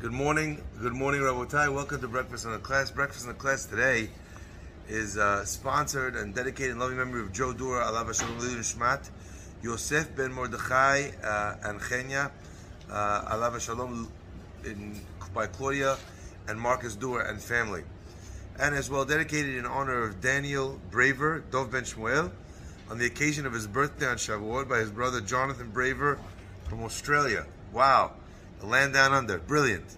Good morning, good morning, Rabotai. Welcome to Breakfast in the Class. Breakfast in the Class today is uh, sponsored and dedicated in loving memory of Joe Dura, Alav Shalom Shmat, Yosef Ben Mordechai uh, and Chenya, uh, Alav Shalom by Claudia and Marcus Dura and family. And as well dedicated in honor of Daniel Braver, Dov Ben Shmuel, on the occasion of his birthday on Shavuot by his brother Jonathan Braver from Australia. Wow. The land down under. Brilliant.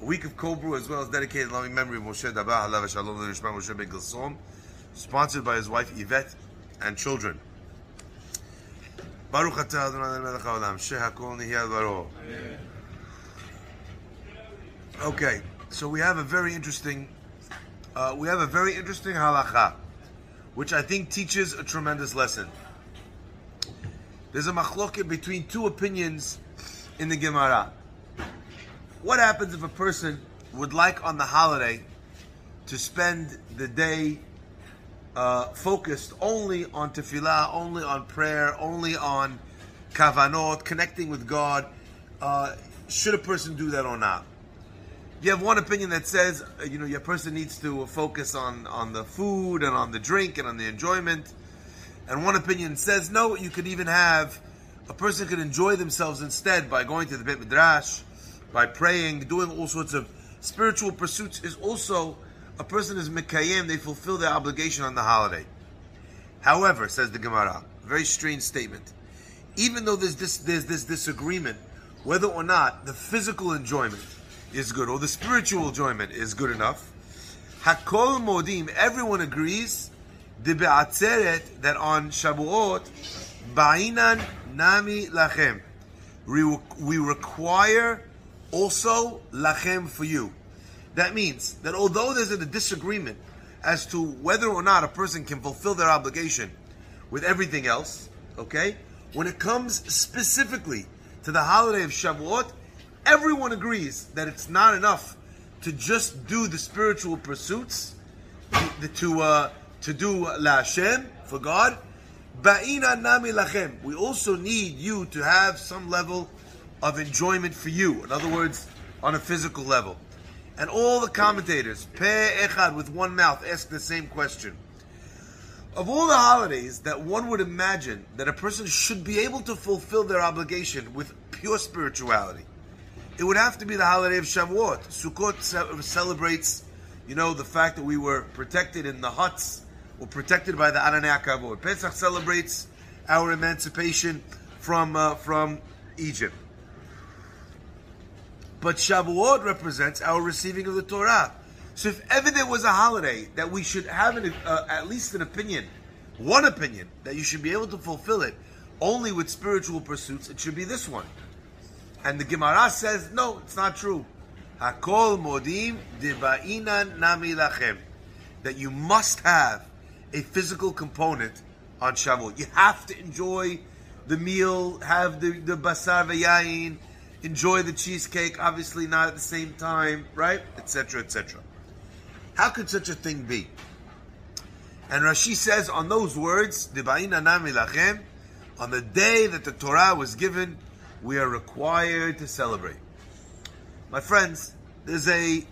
A week of Cobra as well as dedicated in loving memory of Moshe Dabah, Alav Shalom Moshe Ben Gilsom, sponsored by his wife Yvette and children. Baruch atah Adonai melech haolam, shehakol nihya baro. Okay, so we have a very interesting, uh, we have a very interesting halacha, which I think teaches a tremendous lesson. There's a machloket between two opinions in the Gemara. What happens if a person would like on the holiday to spend the day uh, focused only on tefillah, only on prayer, only on kavanot, connecting with God? Uh, should a person do that or not? You have one opinion that says, uh, you know, your person needs to focus on, on the food and on the drink and on the enjoyment. And one opinion says, no, you could even have, a person could enjoy themselves instead by going to the Beit Midrash, by praying, doing all sorts of spiritual pursuits is also a person is mikayim, they fulfill their obligation on the holiday. However, says the Gemara, very strange statement. Even though there's this there's this disagreement whether or not the physical enjoyment is good or the spiritual enjoyment is good enough, Hakol Modim, everyone agrees that on Shavuot, Ba'inan Nami Lachem, we require also lachem for you. That means that although there's a disagreement as to whether or not a person can fulfill their obligation with everything else, okay, when it comes specifically to the holiday of Shavuot, everyone agrees that it's not enough to just do the spiritual pursuits, to to, uh, to do la Hashem for God. Ba'ina nami lachem. We also need you to have some level of enjoyment for you. In other words, on a physical level. And all the commentators, pe echad, with one mouth, ask the same question. Of all the holidays that one would imagine that a person should be able to fulfill their obligation with pure spirituality, it would have to be the holiday of Shavuot. Sukkot celebrates, you know, the fact that we were protected in the huts, or protected by the Kavod. Pesach celebrates our emancipation from uh, from Egypt. But Shavuot represents our receiving of the Torah. So if ever there was a holiday that we should have an, uh, at least an opinion, one opinion, that you should be able to fulfill it only with spiritual pursuits, it should be this one. And the Gemara says, no, it's not true. Hakol modim deba'inan nami lachem. That you must have a physical component on Shavuot. You have to enjoy the meal, have the, the basar v'yayin, enjoy the cheesecake, obviously not at the same time, right? Etc. etc. How could such a thing be? And Rashi says on those words, on the day that the Torah was given, we are required to celebrate. My friends, there's a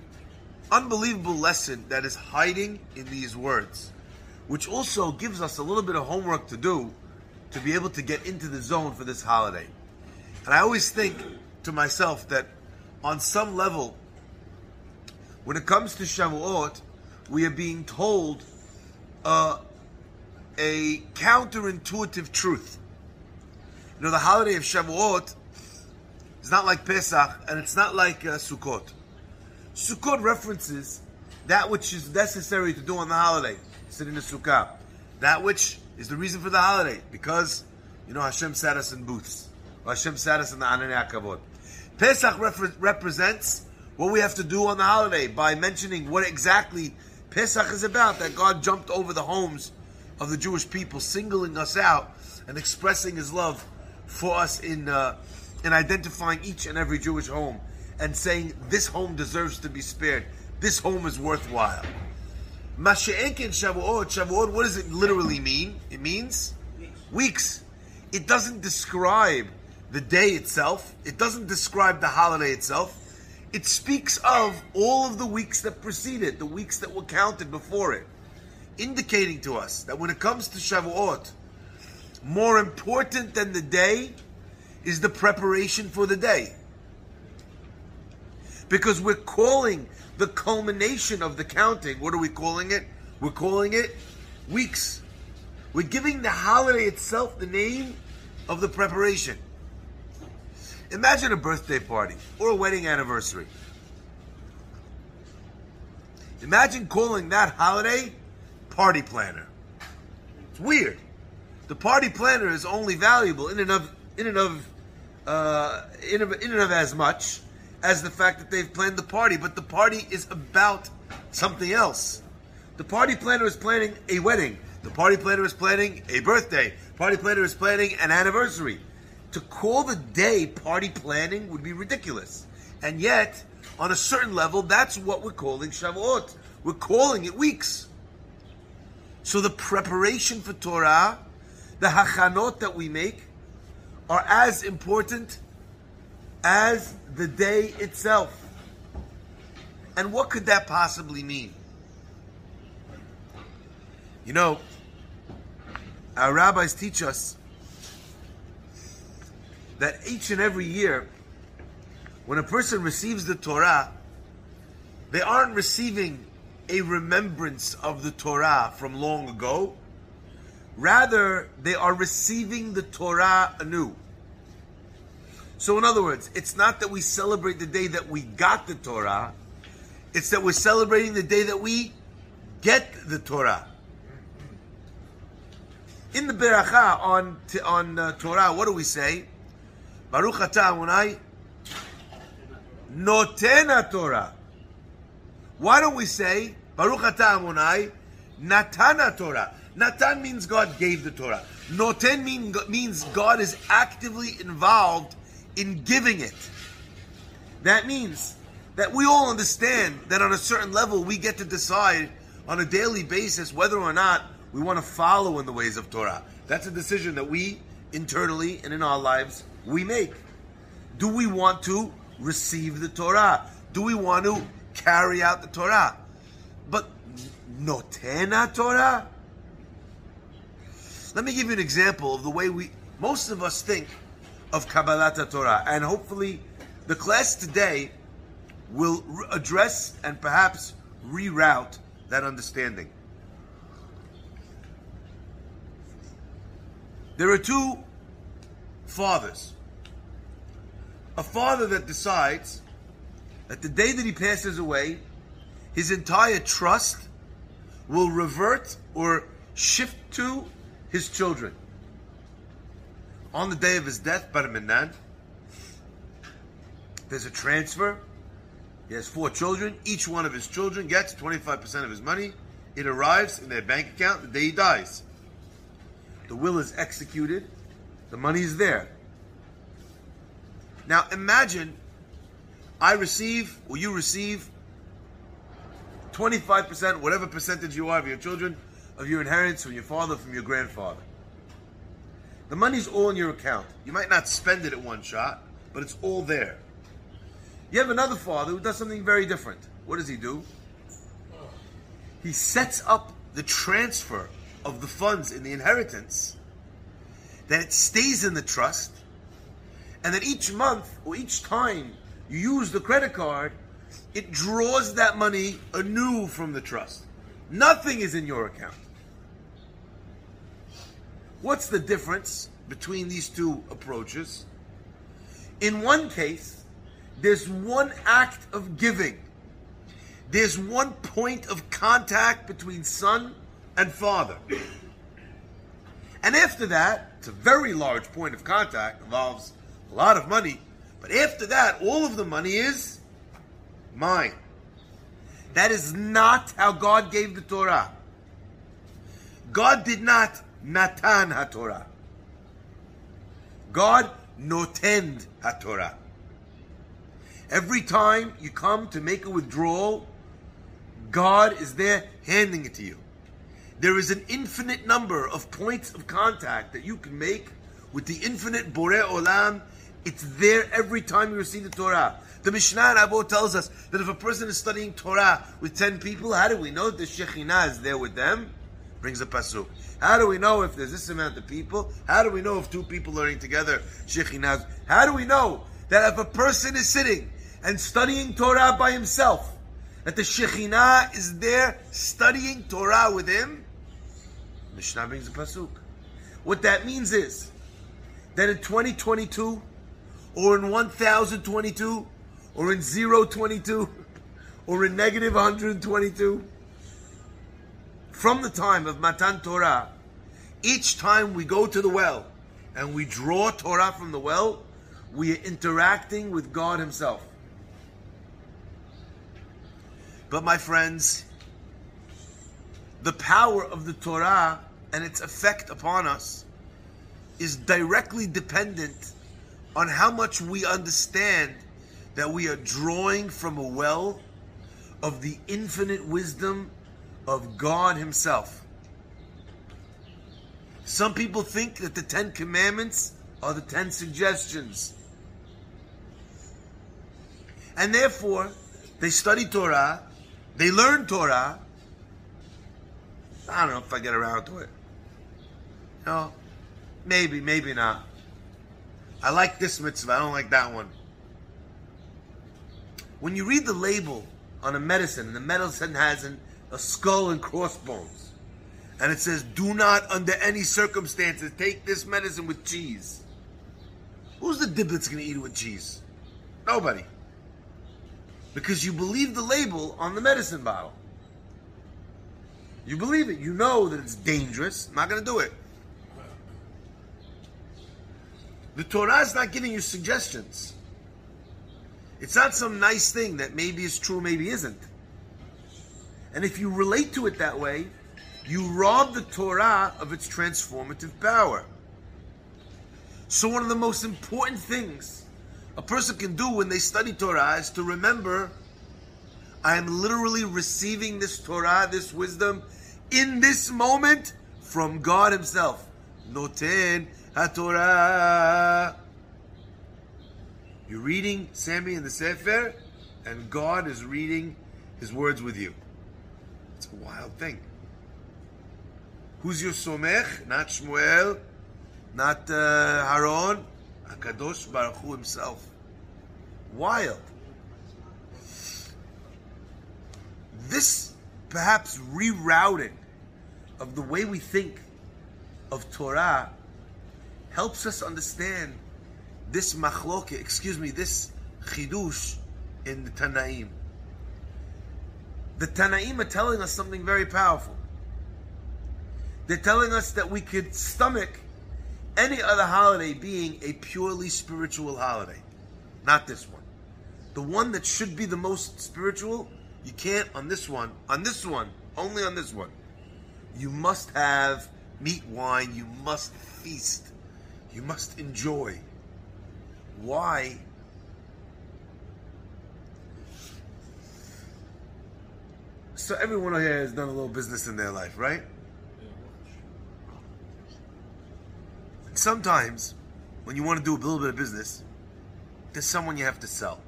unbelievable lesson that is hiding in these words, which also gives us a little bit of homework to do to be able to get into the zone for this holiday. And I always think to myself that on some level, when it comes to Shavuot, we are being told uh, a counterintuitive truth. You know, the holiday of Shavuot is not like Pesach, and it's not like uh, Sukkot. Sukkot references that which is necessary to do on the holiday, sit in the sukkah. That which is the reason for the holiday, because, you know, Hashem sat us in booths. or Hashem sat us in the Ananei Kavod. Pesach represents what we have to do on the holiday by mentioning what exactly Pesach is about, that God jumped over the homes of the Jewish people, singling us out and expressing His love for us in uh, in identifying each and every Jewish home and saying this home deserves to be spared. This home is worthwhile. Masha'enkin Shavuot. Shavuot. What does it literally mean? It means weeks. It doesn't describe the day itself. It doesn't describe the holiday itself. it speaks of all of the weeks that preceded, it, the weeks that were counted before it, indicating to us that when it comes to Shavuot, more important than the day is the preparation for the day. Because we're calling the culmination of the counting, what are we calling it? We're calling it weeks. We're giving the holiday itself the name of the preparation. Imagine a birthday party or a wedding anniversary. Imagine calling that holiday party planner. It's weird. The party planner is only valuable in and of in and of uh, in, of, in and of as much as the fact that they've planned the party, but the party is about something else. The party planner is planning a wedding. The party planner is planning a birthday. Party planner is planning an anniversary. To call the day party planning would be ridiculous. And yet, on a certain level, that's what we're calling Shavuot. We're calling it weeks. So the preparation for Torah, the hachanot that we make, are as important as the day itself. And what could that possibly mean? You know, our rabbis teach us that each and every year, when a person receives the Torah, they aren't receiving a remembrance of the Torah from long ago. Rather, they are receiving the Torah anew. So, in other words, it's not that we celebrate the day that we got the Torah, it's that we're celebrating the day that we get the Torah. In the Beracha on, on uh, Torah, what do we say? Baruch atah Adonai notena Torah. Why don't we say Baruch atah Adonai natana Torah? Natan means God gave the Torah. Noten mean, means God is actively involved in giving it. That means that we all understand that on a certain level we get to decide on a daily basis whether or not we want to follow in the ways of Torah. That's a decision that we internally and in our lives we make. Do we want to receive the Torah? Do we want to carry out the Torah? But notena Torah? Let me give you an example of the way we most of us think of Kabbalat Torah, and hopefully, the class today will re- address and perhaps reroute that understanding. There are two fathers. A father that decides that the day that he passes away, his entire trust will revert or shift to his children on the day of his death, Bar Minan, there's a transfer. He has four children. Each one of his children gets 25% of his money. It arrives in their bank account the day he dies. The will is executed. The money is there. Now imagine I receive, or you receive, 25%, whatever percentage you are of your children, of your inheritance from your father, from your grandfather. The money's all in your account. You might not spend it at one shot, but it's all there. You have another father who does something very different. What does he do? He sets up the transfer of the funds in the inheritance, that it stays in the trust, and that each month or each time you use the credit card, it draws that money anew from the trust. Nothing is in your account. What's the difference between these two approaches? In one case, there's one act of giving. There's one point of contact between son and father. And after that, it's a very large point of contact, involves a lot of money. But after that, all of the money is mine. That is not how God gave the Torah. God did not Natan HaTorah. God noten HaTorah. Every time you come to make a withdrawal, God is there handing it to you. There is an infinite number of points of contact that you can make with the infinite Borei Olam It's there every time you receive the Torah. The Mishnah Avot tells us that if a person is studying Torah with 10 people, how do we know the Shekhinah is there with them? Brings a pasuk. How do we know if there's this amount of people? How do we know if two people are learning together, Shekhinah? How do we know that if a person is sitting and studying Torah by himself, that the Shekhinah is there studying Torah with him? Mishnah brings a pasuk. What that means is that in 2022, or in 1022, or in 022, or in negative 122, from the time of Matan Torah, each time we go to the well and we draw Torah from the well, we are interacting with God Himself. But my friends, the power of the Torah and its effect upon us is directly dependent on how much we understand that we are drawing from a well of the infinite wisdom of God Himself. Some people think that the Ten Commandments are the Ten Suggestions. And therefore, they study Torah, they learn Torah. I don't know if I get around to it. No, maybe, maybe not. I like this mitzvah, I don't like that one. When you read the label on a medicine, and the medicine has an, a skull and crossbones, and it says, do not under any circumstances take this medicine with cheese. Who's the dib that's going to eat it with cheese? Nobody. Because you believe the label on the medicine bottle. You believe it. You know that it's dangerous. I'm not going to do it. The Torah is not giving you suggestions. It's not some nice thing that maybe is true, maybe isn't. And if you relate to it that way, you rob the Torah of its transformative power. So, one of the most important things a person can do when they study Torah is to remember I am literally receiving this Torah, this wisdom, in this moment from God Himself. Noten HaTorah. You're reading Sammy in the Sefer, and God is reading His words with you. It's a wild thing. Who's your somech? Not Shmuel, not uh, Haron, Hakadosh Baruch Hu himself. Wild. This perhaps rerouting of the way we think of Torah helps us understand this machloke, excuse me, this chidush in the Tanaim. The Tanaim are telling us something very powerful. They're telling us that we could stomach any other holiday being a purely spiritual holiday. Not this one. The one that should be the most spiritual, you can't on this one. On this one, only on this one. You must have meat, wine, you must feast, you must enjoy. Why? So everyone here has done a little business in their life, right? Sometimes, when you want to do a little bit of business, there's someone you have to sell.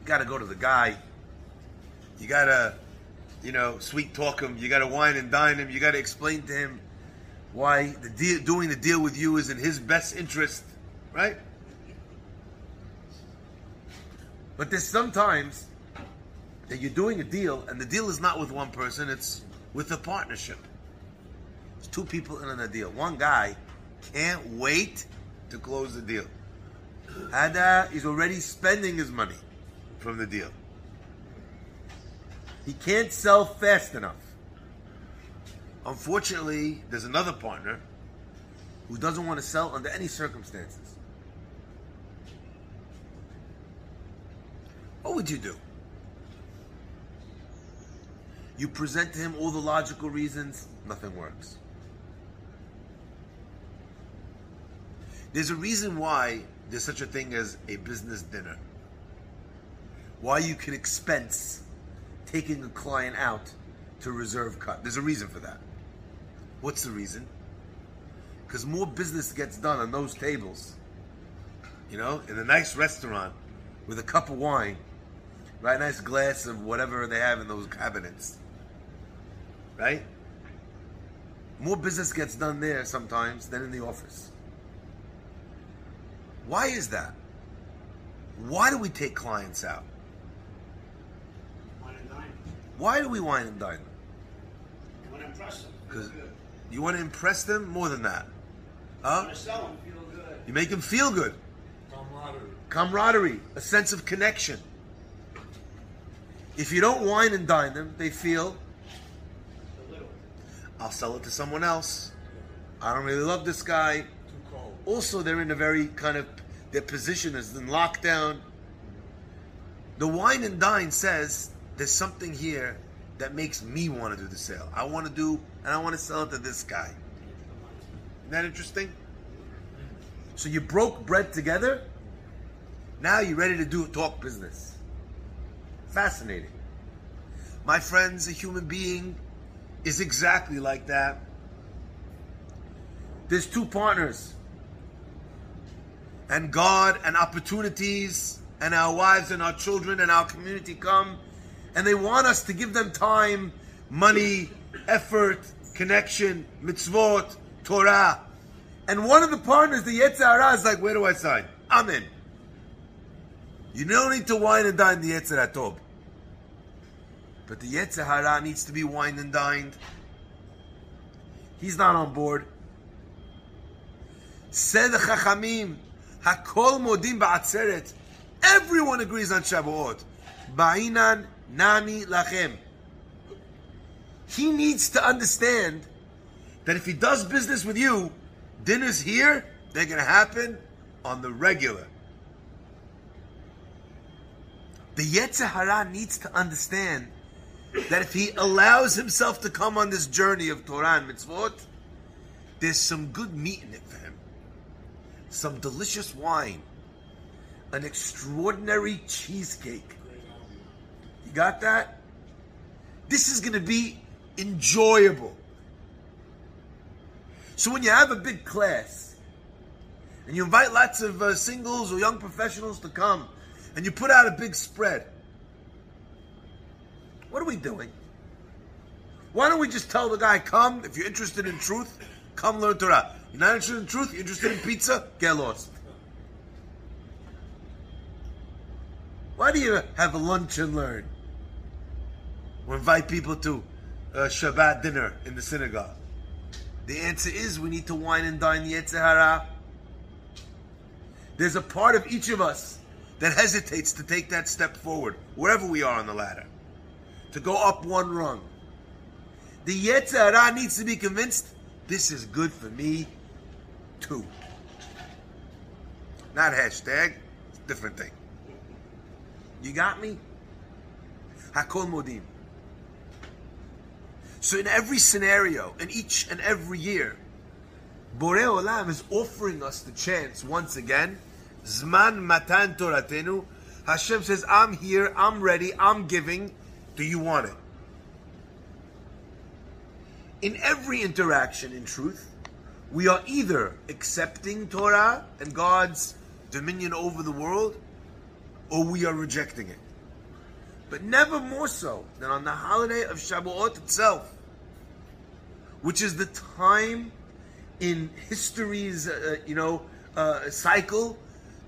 You got to go to the guy. You got to, you know, sweet talk him. You got to wine and dine him. You got to explain to him why the deal, doing the deal with you is in his best interest, right? But there's sometimes that you're doing a deal, and the deal is not with one person; it's with a partnership. It's two people in a deal. One guy can't wait to close the deal. Hada is already spending his money from the deal. He can't sell fast enough. Unfortunately, there's another partner who doesn't want to sell under any circumstances. What would you do? You present to him all the logical reasons, nothing works. There's a reason why there's such a thing as a business dinner. Why you can expense taking a client out to reserve cut. There's a reason for that. What's the reason? Because more business gets done on those tables you know, in a nice restaurant with a cup of wine, right? Nice glass of whatever they have in those cabinets, right? More business gets done there sometimes than in the office. Why is that? Why do we take clients out? Wine and dine. Why do we wine and dine them? You want to impress them. Because Feel good. you want to impress them more than that. You Huh? want to sell them. Feel good. You make them feel good. Camaraderie. Camaraderie, a sense of connection. If you don't wine and dine them, they feel. I'll sell it to someone else. I don't really love this guy. Too cold. Also, they're in a very kind of, their position is in lockdown. The wine and dine says there's something here that makes me want to do the sale. I want to do, and I want to sell it to this guy. Isn't that interesting? So you broke bread together. Now you're ready to do talk business. Fascinating. My friends, a human being is exactly like that. There's two partners. And God and opportunities and our wives and our children and our community come and they want us to give them time, money, effort, connection, mitzvot, Torah. And one of the partners, the Yetzirah, is like, where do I sign? I'm in. You don't need to wine and dine the Yetzirah Tov. But the Yetzer Hara needs to be wined and dined. He's not on board. Said the Chachamim, Hakol modim ba'atzeret. Everyone agrees on Shavuot. Ba'inan nami lachem. He needs to understand that if he does business with you, dinners here, they're going to happen on the regular. The Yetzer Hara needs to understand that if he allows himself to come on this journey of Torah and mitzvot, there's some good meat in it for him. Some delicious wine. An extraordinary cheesecake. Got that? This is going to be enjoyable. So when you have a big class and you invite lots of uh, singles or young professionals to come and you put out a big spread, what are we doing? Why don't we just tell the guy, come, if you're interested in truth, come learn Torah. You're not interested in truth, you're interested in pizza, get lost. Why do you have a lunch and learn? Or invite people to a Shabbat dinner in the synagogue? The answer is we need to wine and dine the Yetzer Hara. There's a part of each of us that hesitates to take that step forward, wherever we are on the ladder, to go up one rung. The Yetzer Hara needs to be convinced this is good for me too. Not hashtag, different thing. You got me? Hakol Modim. So in every scenario, in each and every year, Borei Olam is offering us the chance once again. Zman Matan Toratenu. Hashem says, I'm here, I'm ready, I'm giving. Do you want it? In every interaction, in truth, we are either accepting Torah and God's dominion over the world, or we are rejecting it. But never more so than on the holiday of Shavuot itself, which is the time in history's, uh, you know, uh, cycle.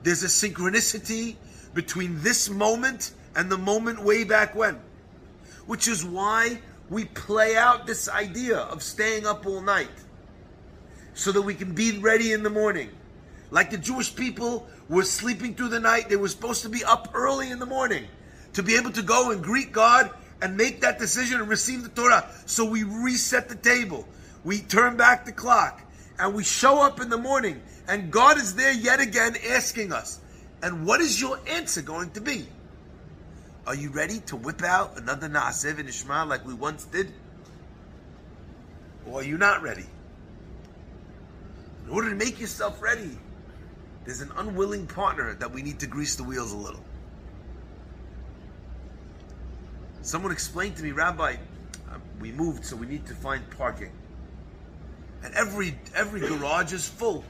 There's a synchronicity between this moment and the moment way back when, which is why we play out this idea of staying up all night so that we can be ready in the morning. Like the Jewish people were sleeping through the night, they were supposed to be up early in the morning to be able to go and greet God and make that decision and receive the Torah. So we reset the table, we turn back the clock, and we show up in the morning, and God is there yet again asking us, and what is your answer going to be? Are you ready to whip out another Na'aseh V'Nishma like we once did? Or are you not ready? In order to make yourself ready, there's an unwilling partner that we need to grease the wheels a little. Someone explained to me, Rabbi, uh, we moved, so we need to find parking, and every every garage is full.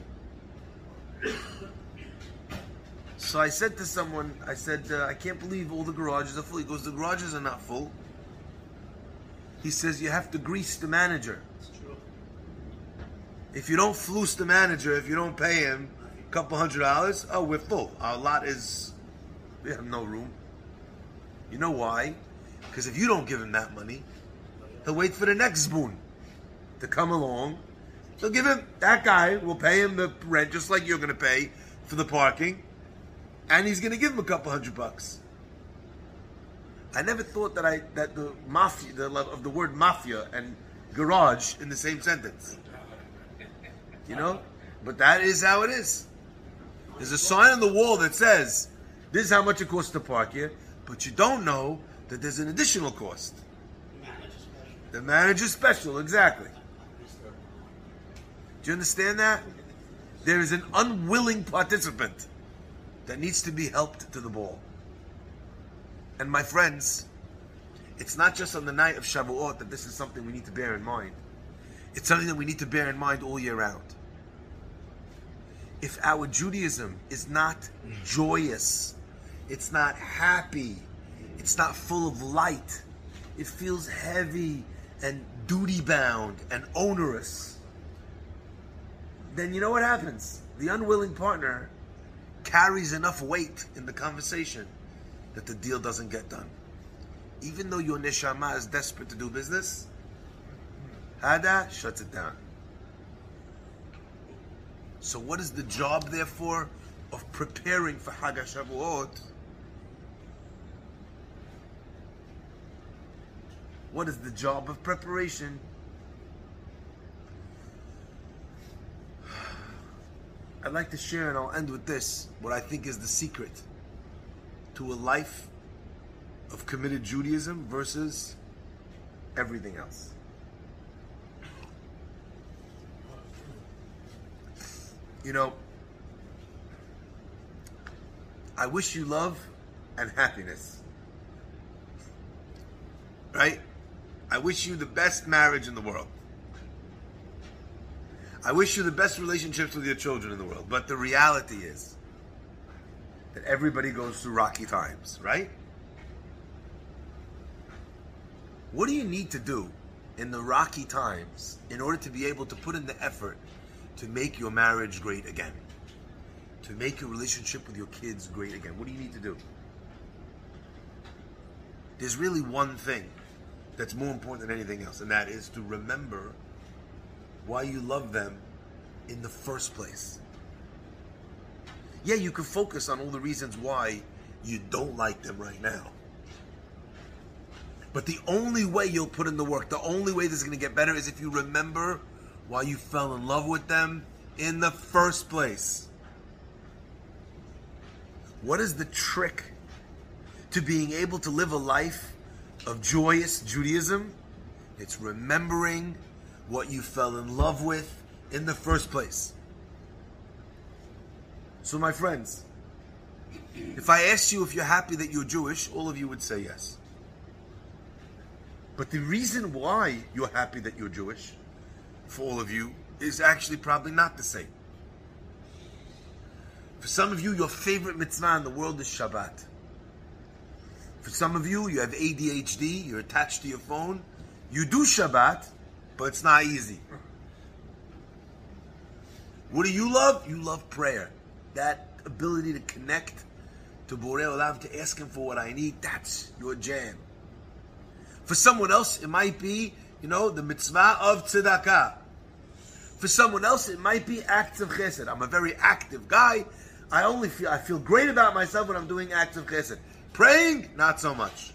So I said to someone, I said, uh, I can't believe all the garages are full. He goes, the garages are not full. He says, you have to grease the manager. It's true. If you don't floose the manager, if you don't pay him a couple hundred dollars, oh, we're full. Our lot is, we have no room. You know why? Because if you don't give him that money, he'll wait for the next spoon to come along. He'll give him, that guy will pay him the rent just like you're going to pay for the parking, and he's going to give him a couple hundred bucks. I never thought that I that the mafia the, love of the word mafia and garage in the same sentence. You know? But that is how it is. There's a sign on the wall that says, this is how much it costs to park here, but you don't know that there's an additional cost. The manager special, exactly. Do you understand that? There is an unwilling participant that needs to be helped to the ball. And my friends, it's not just on the night of Shavuot that this is something we need to bear in mind. It's something that we need to bear in mind all year round. If our Judaism is not joyous, it's not happy, it's not full of light, it feels heavy and duty bound and onerous, then you know what happens? The unwilling partner carries enough weight in the conversation that the deal doesn't get done. Even though your neshama is desperate to do business, Hada shuts it down. So, what is the job, therefore, of preparing for Hag HaShavuot? What is the job of preparation? I'd like to share, and I'll end with this, what I think is the secret to a life of committed Judaism versus everything else. You know, I wish you love and happiness. Right? I wish you the best marriage in the world. I wish you the best relationships with your children in the world. But the reality is that everybody goes through rocky times, right? What do you need to do in the rocky times in order to be able to put in the effort to make your marriage great again? To make your relationship with your kids great again? What do you need to do? There's really one thing that's more important than anything else, and that is to remember why you love them in the first place. Yeah, you can focus on all the reasons why you don't like them right now. But the only way you'll put in the work, the only way this is going to get better is if you remember why you fell in love with them in the first place. What is the trick to being able to live a life of joyous Judaism? It's remembering what you fell in love with in the first place. So, my friends, if I asked you if you're happy that you're Jewish, all of you would say yes. But the reason why you're happy that you're Jewish, for all of you, is actually probably not the same. For some of you, your favorite mitzvah in the world is Shabbat. For some of you, you have ADHD, you're attached to your phone, you do Shabbat, but it's not easy. What do you love? You love prayer. That ability to connect to Borei Olam, to ask Him for what I need, that's your jam. For someone else, it might be, you know, the mitzvah of tzedakah. For someone else, it might be acts of chesed. I'm a very active guy. I only feel I feel great about myself when I'm doing acts of chesed. Praying, not so much.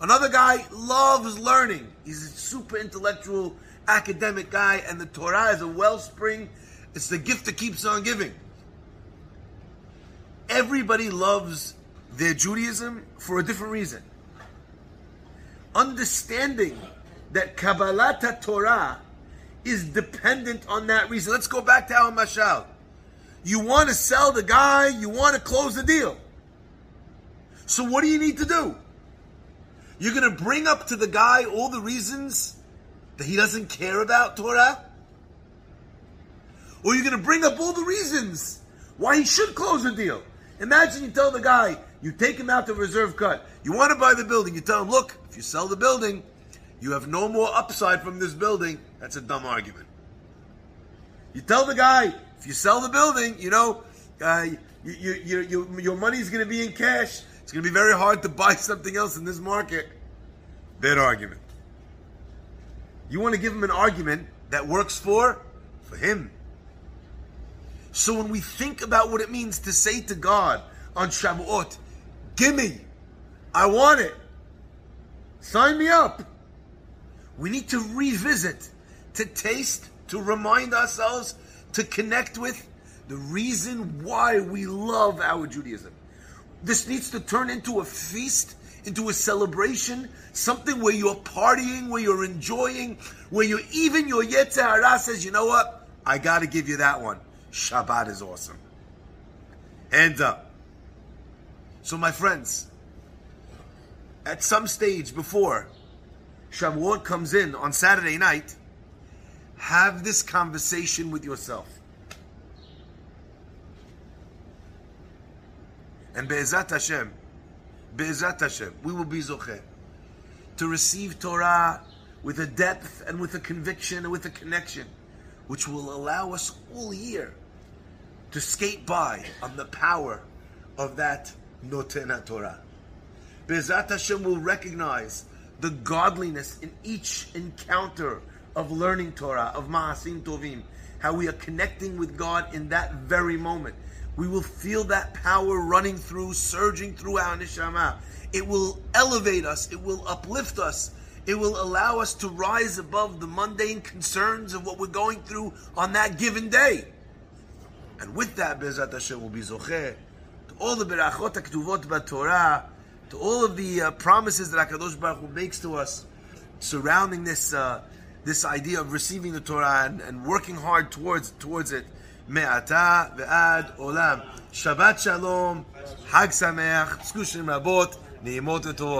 Another guy loves learning. He's a super intellectual, academic guy, and the Torah is a wellspring. It's the gift that keeps on giving. Everybody loves their Judaism for a different reason. Understanding that Kabbalat Torah is dependent on that reason. Let's go back to our mashal. You want to sell the guy, you want to close the deal. So what do you need to do? You're going to bring up to the guy all the reasons that he doesn't care about Torah? Or you're going to bring up all the reasons why he should close the deal? Imagine you tell the guy, you take him out to reserve cut. You want to buy the building. You tell him, look, if you sell the building, you have no more upside from this building. That's a dumb argument. You tell the guy, if you sell the building, you know, uh, you, you, you, your money's going to be in cash. It's going to be very hard to buy something else in this market. Bad argument. You want to give him an argument that works for for him. So when we think about what it means to say to God on Shavuot, "Give me, I want it, sign me up," we need to revisit, to taste, to remind ourselves, to connect with the reason why we love our Judaism. This needs to turn into a feast, into a celebration, something where you're partying, where you're enjoying, where you even your Yetzer Hara says, you know what? I got to give you that one. Shabbat is awesome. Hands up. So, my friends, at some stage before Shavuot comes in on Saturday night, have this conversation with yourself. And Be'ezat Hashem, Be'ezat Hashem, we will be Zocheh. To receive Torah with a depth and with a conviction and with a connection, which will allow us all year to skate by on the power of that Noten Torah. Be'ezat Hashem will recognize the godliness in each encounter of learning Torah, of Ma'asim Tovim, how we are connecting with God in that very moment. We will feel that power running through, surging through our neshama. It will elevate us. It will uplift us. It will allow us to rise above the mundane concerns of what we're going through on that given day. And with that, Bezat Hashem will be zocheh to all the berachot ketuvot Torah, to all of the uh, promises that Hakadosh Baruch Hu makes to us surrounding this uh, this idea of receiving the Torah and, and working hard towards towards it. מעתה ועד עולם. שבת שלום, חג שמח, סקושים רבות, נעימות וטובות.